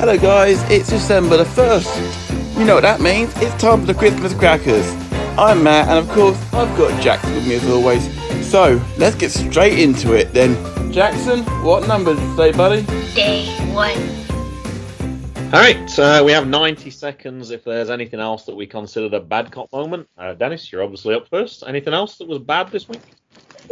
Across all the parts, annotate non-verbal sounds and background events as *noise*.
Hello guys, it's December the 1st. You know what that means? It's time for the Christmas crackers. I'm Matt, and of course, I've got Jackson with me as always. So, let's get straight into it then. Jackson, what number today, buddy? Day one. All right, uh, we have 90 seconds if there's anything else that we considered a bad cop moment. Uh, Dennis, you're obviously up first. Anything else that was bad this week?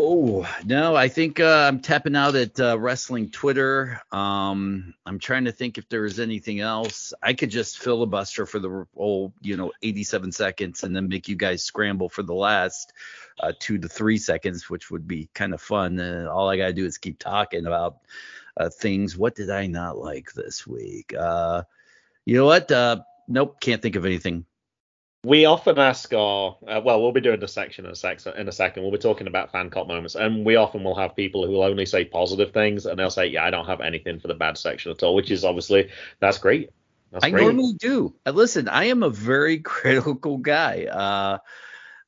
Oh no, I think uh, I'm tapping out at uh, wrestling Twitter. Um, I'm trying to think if there is anything else. I could just filibuster for the whole, you know, 87 seconds, and then make you guys scramble for the last uh, two to three seconds, which would be kind of fun. Uh, all I gotta do is keep talking about uh, things. What did I not like this week? Uh, you know what? Nope, can't think of anything. We often ask our, uh, well, we'll be doing the section in a, sec- in a second. We'll be talking about fan cop moments, and we often will have people who will only say positive things, and they'll say, "Yeah, I don't have anything for the bad section at all," which is obviously that's great. That's I great. normally do. Uh, listen, I am a very *laughs* critical guy. Uh,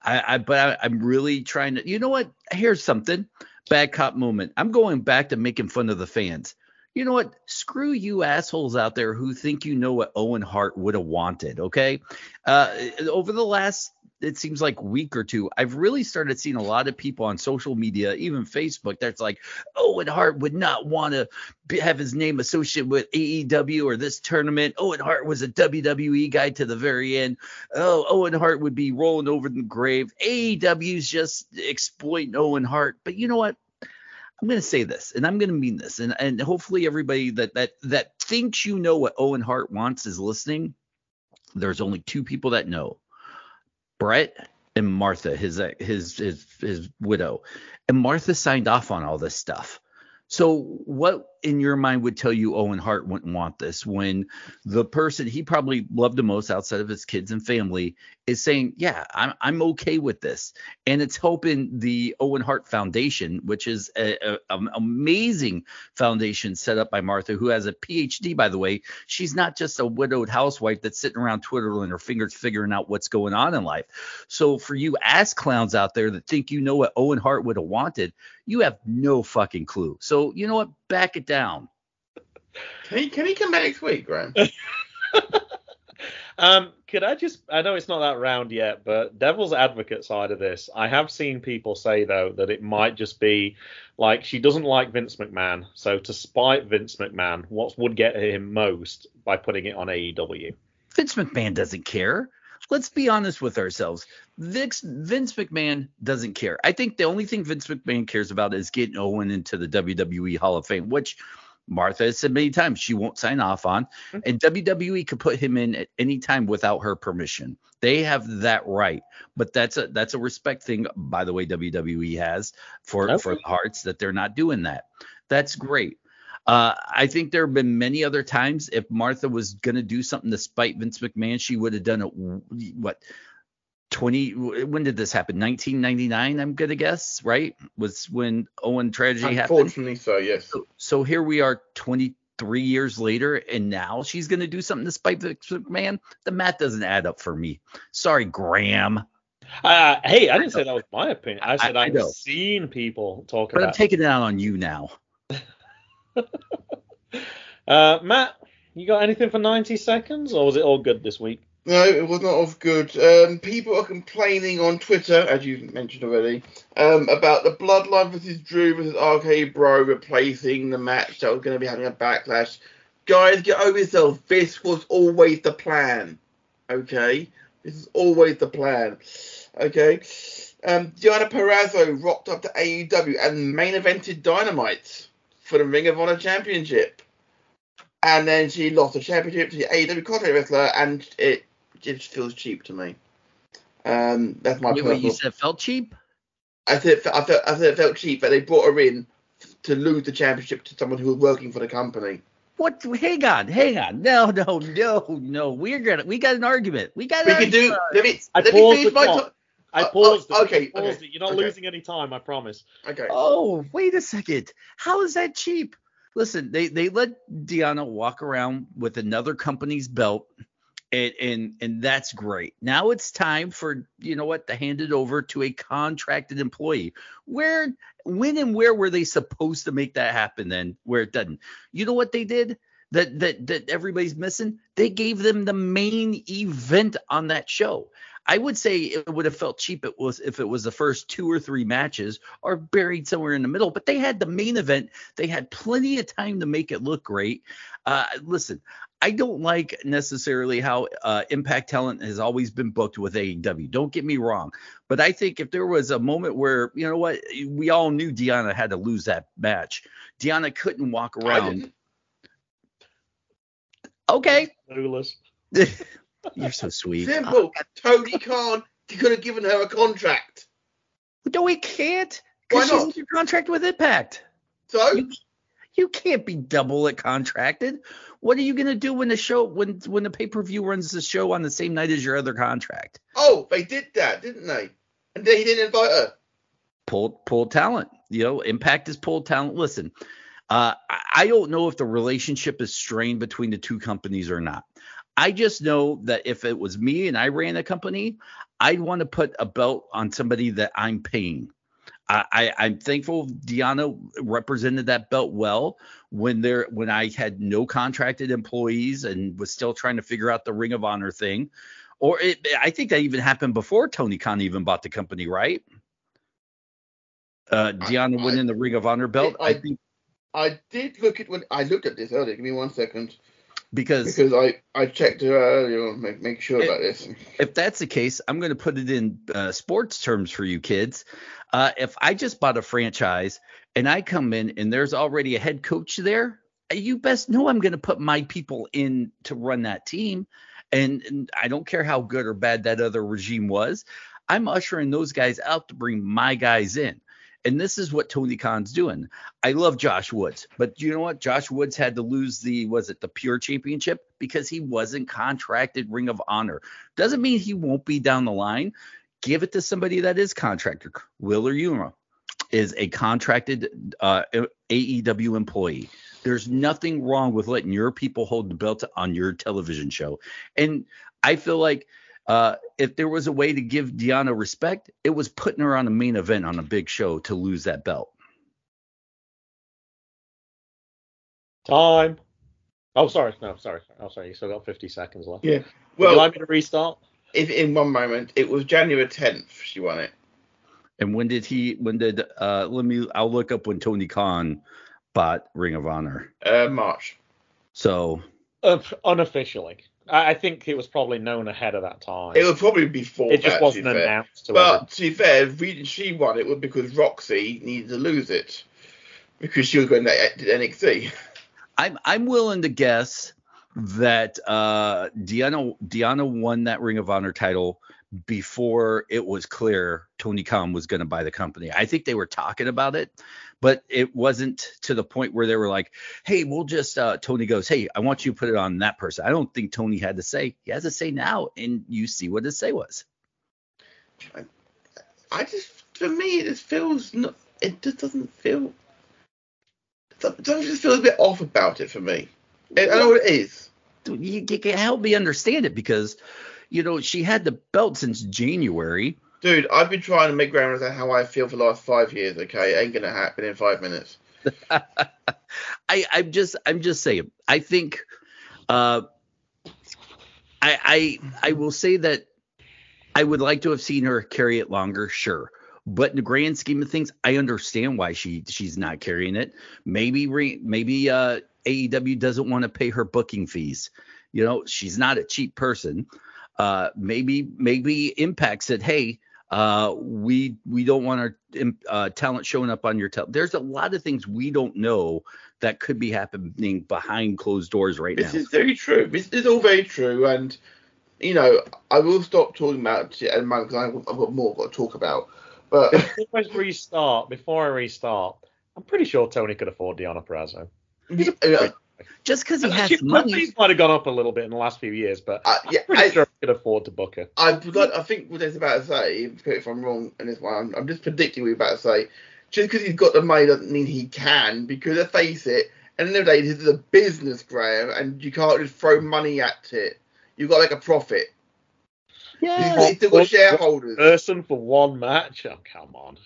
I, I but I, I'm really trying to. You know what? Here's something. Bad cop moment. I'm going back to making fun of the fans. You know what? Screw you assholes out there who think you know what Owen Hart would have wanted. Okay. Uh, over the last it seems like week or two, I've really started seeing a lot of people on social media, even Facebook, that's like, Owen Hart would not want to have his name associated with AEW or this tournament. Owen Hart was a WWE guy to the very end. Oh, Owen Hart would be rolling over the grave. AEW's just exploiting Owen Hart. But you know what? I'm going to say this, and I'm going to mean this, and and hopefully everybody that that that thinks you know what Owen Hart wants is listening. There's only two people that know. Bret and Martha, his his his his widow, and Martha signed off on all this stuff. So what in your mind would tell you Owen Hart wouldn't want this when the person he probably loved the most outside of his kids and family is saying, "Yeah, I'm I'm okay with this," and it's helping the Owen Hart Foundation, which is an amazing foundation set up by Martha, who has a PhD, by the way. She's not just a widowed housewife that's sitting around twiddling her fingers, figuring out what's going on in life. So for you ass clowns out there that think you know what Owen Hart would have wanted, you have no fucking clue. So you know what? Back it down. Can he, can he come back next week, Graham? *laughs* um, could I just? I know it's not that round yet, but devil's advocate side of this, I have seen people say though that it might just be like she doesn't like Vince McMahon, so to spite Vince McMahon, what would get him most by putting it on AEW? Vince McMahon doesn't care. Let's be honest with ourselves. Vince, Vince McMahon doesn't care. I think the only thing Vince McMahon cares about is getting Owen into the WWE Hall of Fame, which Martha has said many times she won't sign off on. Mm-hmm. And WWE could put him in at any time without her permission. They have that right. But that's a that's a respect thing, by the way, WWE has for okay. for the Harts that they're not doing that. That's great. Uh, I think there have been many other times if Martha was going to do something to spite Vince McMahon, she would have done it. What 20 when did this happen? 1999 i'm gonna guess right? Was when owen tragedy happened. unfortunately so yes. So, so, here we are 23 years later and now she's gonna do something to spite mcmahon? The math doesn't add up for me. Sorry graham. Uh, hey i didn't say that was my opinion. I said I, have seen people talk but about i'm taking it out on you now *laughs* uh, matt you got anything for 90 seconds or was it all good this week no, it was not all good. Um, people are complaining on Twitter, as you mentioned already, um, about the Bloodline versus Drew versus RK Bro replacing the match that was going to be having a backlash. Guys, get over yourself. This was always the plan. Okay? This is always the plan. Okay? Um, Deonna Purrazzo rocked up to AEW and main evented Dynamite for the Ring of Honor Championship. And then she lost the championship to the AEW contract wrestler, and it just feels cheap to me. Um, that's my. Wait, wait, you said felt cheap? I said I felt I said it felt cheap, but they brought her in to lose the championship to someone who was working for the company. What? Hang on, hang on. No, no, no, no. We're gonna. We got an argument. We got. We can do. Let me. I let me finish my. To- I uh, uh, paused. Oh, okay, paused okay, it. You're not okay. losing any time. I promise. Okay. Oh, wait a second. How is that cheap? Listen, they they let Deonna walk around with another company's belt and, and and that's great. Now it's time for you know what to hand it over to a contracted employee. Where, when, and where were they supposed to make that happen? Then where it doesn't. You know what they did? that that that everybody's missing? They gave them the main event on that show. I would say it would have felt cheap it was if it was the first two or three matches or buried somewhere in the middle. But they had the main event. They had plenty of time to make it look great. Uh, listen, I don't like necessarily how uh, Impact Talent has always been booked with AEW. Don't get me wrong, but I think if there was a moment where you know what, we all knew Deonna had to lose that match. Deonna couldn't walk around. Okay. *laughs* You're so sweet. Simple. Tony Khan could have given her a contract. No, he can't. Why Because not? she's your contract with Impact. So You, you can't be double it contracted. What are you gonna do when the show when when the pay per view runs the show on the same night as your other contract? oh, they did that, didn't they? And then he didn't invite her. Pull pull talent. You know, Impact is pull talent. Listen, uh, I, I don't know if the relationship is strained between the two companies or not. I just know that if it was me and I ran a company, I'd want to put a belt on somebody that I'm paying. I, I, I'm thankful Deonna represented that belt well when there when I had no contracted employees and was still trying to figure out the Ring of Honor thing. Or it, I think that even happened before Tony Khan even bought the company, right? Uh, Deonna I- winning the Ring of Honor belt. I, I- think I did look at when I looked at this earlier. Give me one second because because I I checked her earlier. Make make sure It- about this. if that's the case, I'm going to put it in uh, sports terms for you kids. Uh, if I just bought a franchise and I come in and there's already a head coach there, you best know I'm going to put my people in to run that team. And, and I don't care how good or bad that other regime was. I'm ushering those guys out to bring my guys in. And this is what Tony Khan's doing. I love Josh Woods, but you know what? Josh Woods had to lose the was it the Pure Championship because he wasn't contracted Ring of Honor. Doesn't mean he won't be down the line. Give it to somebody that is contracted. Wheeler Yuta is a contracted uh, AEW employee. There's nothing wrong with letting your people hold the belt on your television show. And I feel like uh, if there was a way to give Deonna respect, it was putting her on a main event on a big show to lose that belt. Time. Oh, sorry. No, sorry. Oh, sorry. You still got 50 seconds left. Yeah. Would Well, you like me to restart? if in one moment it was January 10th she won it. And when did he? When did? Uh, let me. I'll look up when Tony Khan bought Ring of Honor. Uh, March. So Uh, unofficially. I, I think it was probably known ahead of that time. It would probably be before. It just that, wasn't to announced to But everyone. to be fair, the reason she won it was because Rok-C needed to lose it because she was going to NXT. I'm I'm willing to guess that uh, Deonna Deonna won that Ring of Honor title before it was clear Tony Khan was going to buy the company. I think they were talking about it, but it wasn't to the point where they were like, "Hey, we'll just." Uh, Tony goes, "Hey, I want you to put it on that person." I don't think Tony had to say. He has to say now, and you see what his say was. I I just, for me, it just feels not. It just doesn't feel. It just feels a bit off about it for me. I I know what it is. You, you can help me understand it because, you know, she had the belt since January. Dude, I've been trying to make ground on how I feel for the last five years. Okay, it ain't gonna happen in five minutes. *laughs* I I'm just I'm just saying. I think uh I I I will say that I would like to have seen her carry it longer, sure. But in the grand scheme of things, I understand why she she's not carrying it. Maybe re, maybe uh AEW doesn't want to pay her booking fees. You know, she's not a cheap person. Uh maybe maybe Impact said, "Hey, uh we we don't want our uh, talent showing up on your tel there's a lot of things we don't know that could be happening behind closed doors right This now This is very true. This is all very true, and you know, I will stop talking about it at the moment because I've got more got to talk about. But Before I restart, before I restart, I'm pretty sure Tony could afford Deonna Purrazzo. you just because he has She- money Fees might have gone up a little bit in the last few years, but I, yeah, I'm pretty I, sure he could afford to book her. I, like, I think what I was about to say, if I'm wrong in this one, I'm, I'm just predicting what you're about to say. Just because he's got the money doesn't mean he can, because let's face it, at the end of the day, this is a business, Graham, and you can't just throw money at it. You've got to make a profit. yeah He's still got shareholders. Person for one match? Oh, come on.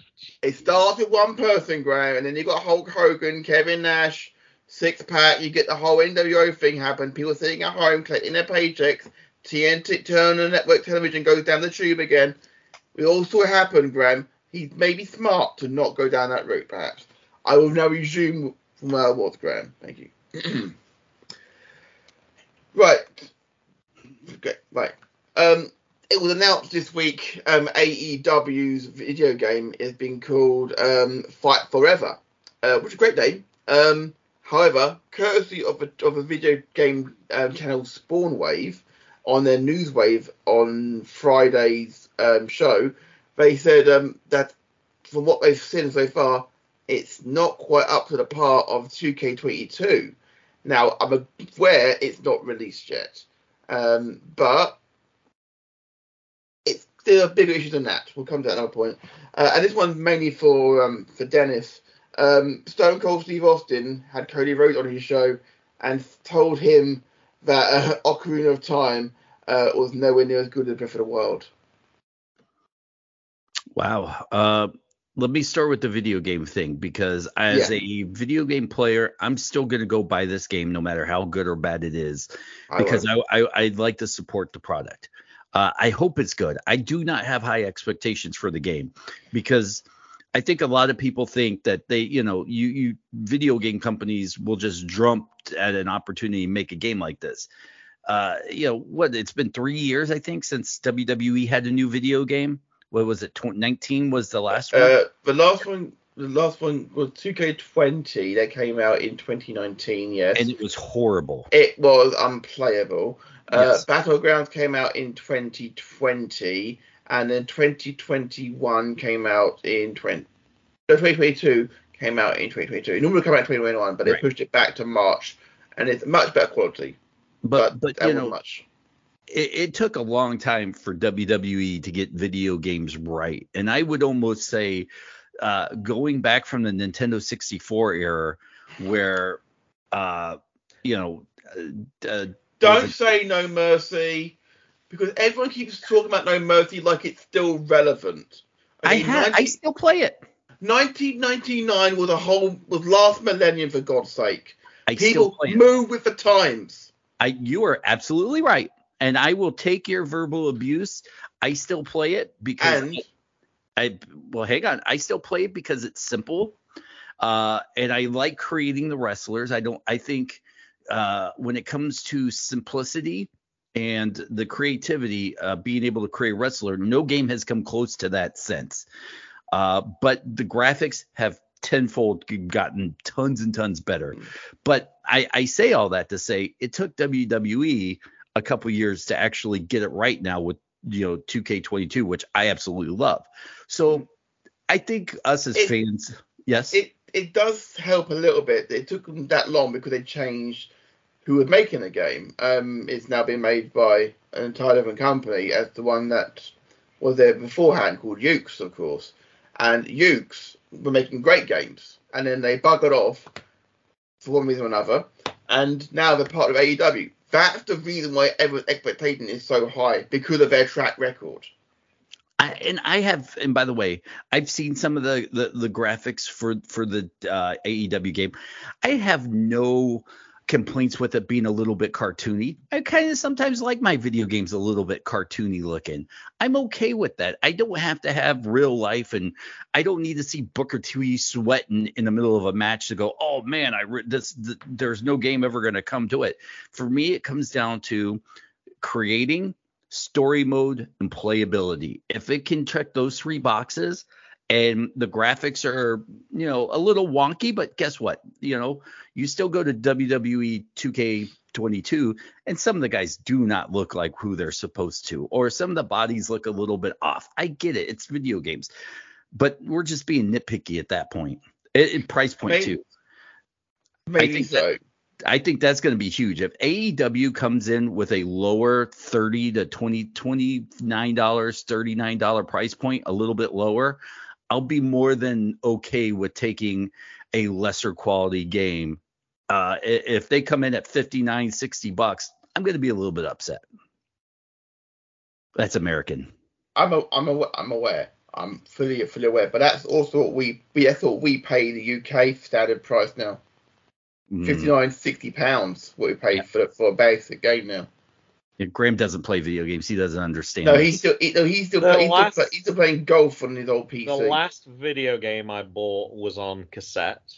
It starts with one person, Graham, and then you've got Hulk Hogan, Kevin Nash, six pack. You get the whole NWO thing happen. People sitting at home collecting their paychecks. TNT Turner Network Television goes down the tube again. We all saw it happen, Graham. He may be smart to not go down that route, perhaps. I will now resume from where I was, Graham. Thank you. *clears throat* right. Okay, right. Um, it was announced this week um, AEW's video game is being called um, Fight Forever, uh, which is a great name. Um, however, courtesy of a, of a video game um, channel Spawnwave on their Newswave on Friday's um, show, they said um, that from what they've seen so far, it's not quite up to the par of 2K22. Now, I'm aware it's not released yet, um, but it's still a bigger issue than that. We'll come to that another point. Uh, and this one's mainly for um, for Dennis. Um, Stone Cold Steve Austin had Cody Rhodes on his show and told him that uh, *laughs* Ocarina of Time uh, was nowhere near as good as Breath of the Wild. Wow. Uh, let me start with the video game thing because as Yeah. a video game player, I'm still going to go buy this game no matter how good or bad it is because won't. I, I I'd like to support the product. Uh, I hope it's good. I do not have high expectations for the game because I think a lot of people think that they, you know, you you video game companies will just jump at an opportunity to make a game like this. Uh, you know what? It's been three years, I think, since WWE had a new video game. What was it? 19 was the last one. Uh, the last one, the last one was 2K20. That came out in 2019. Yes, and it was horrible. it was unplayable. Uh, Yes. Battlegrounds came out in 2020, and then 2021 came out in 20. No, 2022 came out in 2022. It normally come out in 2021, but they Right. pushed it back to March, and it's much better quality. But but that you know, much. it, it took a long time for WWE to get video games right, and I would almost say, uh, going back from the Nintendo 64 era, where, uh, you know, uh, uh, Don't say No Mercy, because everyone keeps talking about No Mercy like it's still relevant. I mean, had I 19 still play it. 1999 was a whole was last millennium for God's sake. I still People move with the times. I you are absolutely right, and I will take your verbal abuse. I still play it because And I well, hang on. I still play it because it's simple, uh, and I like creating the wrestlers. I don't. I think uh, when it comes to simplicity and the creativity, uh, being able to create a wrestler, no game has come close to that since. Uh, but the graphics have tenfold gotten tons and tons better. But I, I say all that to say it took WWE a couple years to actually get it right now with you know 2K22, which I absolutely love. So I think us as It- fans, yes, it it does help a little bit. It took them that long because they changed who was making the game. Um, it's now been made by an entirely different company as the one that was there beforehand called Yuke's, of course. And Yuke's were making great games, and then they buggered off for one reason or another, and now they're part of AEW. That's the reason why everyone's expectation is so high because of their track record. I, and I have, and by the way, I've seen some of the the, the graphics for for the uh, AEW game. I have no complaints with it being a little bit cartoony. I kind of sometimes like my video games a little bit cartoony looking. I'm okay with that. I don't have to have real life, and I don't need to see Booker T sweating in the middle of a match to go, oh man, I re- this th- there's no game ever going to come to it. For me, it comes down to creating story mode and playability. If it can check those three boxes and the graphics are, you know, a little wonky, but guess what? You know, you still go to WWE 2K22 and some of the guys do not look like who they're supposed to or some of the bodies look a little bit off. I get it. It's video games. But we're just being nitpicky at that point. It, it- price point Maybe- too. Maybe think so. I think that's going to be huge. If AEW comes in with a lower 30 to 20 29 dollars, 39 dollar price point, a little bit lower, I'll be more than okay with taking a lesser quality game. Uh, if they come in at 59, 60 bucks, I'm going to be a little bit upset. That's American. I'm a, I'm a, I'm aware. I'm fully fully aware. But that's also what we we that's what we pay the UK standard price now. Mm. 59, 60 pounds what we paid for for a basic game now. Yeah, Graham doesn't play video games. He doesn't understand. No, this. he's still he, no, he's still, The play, he's, last- still play, he's still playing golf on his old PC. The last video game I bought was on cassette,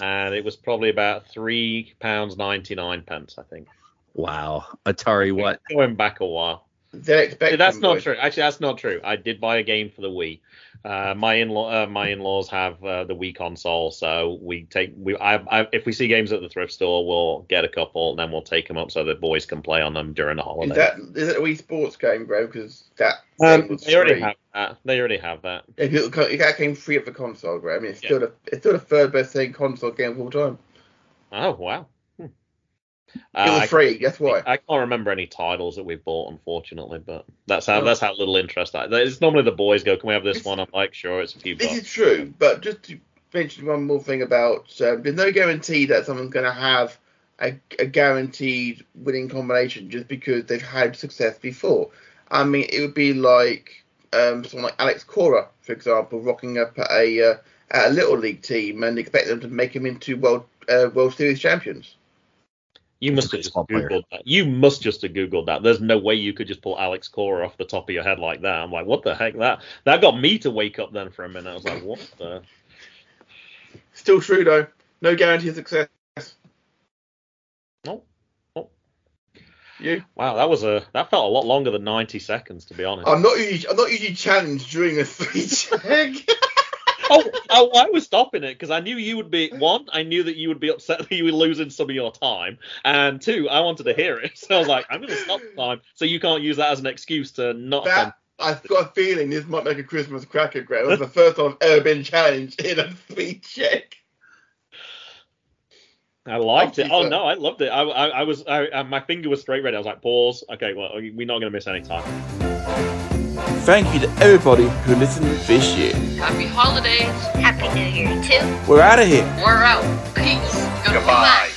and it was probably about three pounds ninety nine pence, I think. wow. Atari what? Going back a while. ZX Spectrum, That's not boys. true. Actually, that's not true. I did buy a game for the Wii. Uh, my in-law, uh, my in-laws have uh, the Wii console, so we take we. I, I, if we see games at the thrift store, we'll get a couple, and then we'll take them up so the boys can play on them during the Is holiday. that is that a Wii Sports game, bro? Because that um, they already free. have that. They already have that. If it, that came free of the console, bro. I mean, it's Yeah. still the it's still the third best selling console game of all time. Oh wow. Uh, free. That's why. I can't remember any titles that we've bought, unfortunately, but that's how Oh. that's how little interest I. It's normally the boys go, "Can we have this This- one?" I'm like, "Sure, it's a few This bucks." is true, but just to mention one more thing about um, there's no guarantee that someone's going to have a, a guaranteed winning combination just because they've had success before. I mean, it would be like um, someone like Alex Cora, for example, rocking up at a uh, at a little league team and expect them to make him into world uh, World Series champions. You must have just baseball player. googled that. You must just have googled that. There's no way you could just pull Alex Cora off the top of your head like that. I'm like, what the heck? That that got me to wake up then for a minute. I was like, what the? Still true though. No guarantee of success. No. Oh. You? Wow, that was a that felt a lot longer than 90 seconds to be honest. I'm not usually I'm not usually challenged during a speed check. *laughs* oh, oh, I was stopping it because I knew you would be one. I knew that you would be upset that you were losing some of your time, and two, I wanted to hear it. *laughs* So I was like, I'm going to stop the time so you can't use that as an excuse to not. that I've got a feeling this might make a Christmas cracker grab. It's the first time I've ever been challenged in a speed check. I liked it. Oh no, I loved it. I, I, I was, I, my finger was straight red. I was like, pause. Okay, well, we're not going to miss any time. Thank you to everybody who listened this year. Happy holidays. Happy New Year too. We're out of here. We're out. Peace. Goodbye.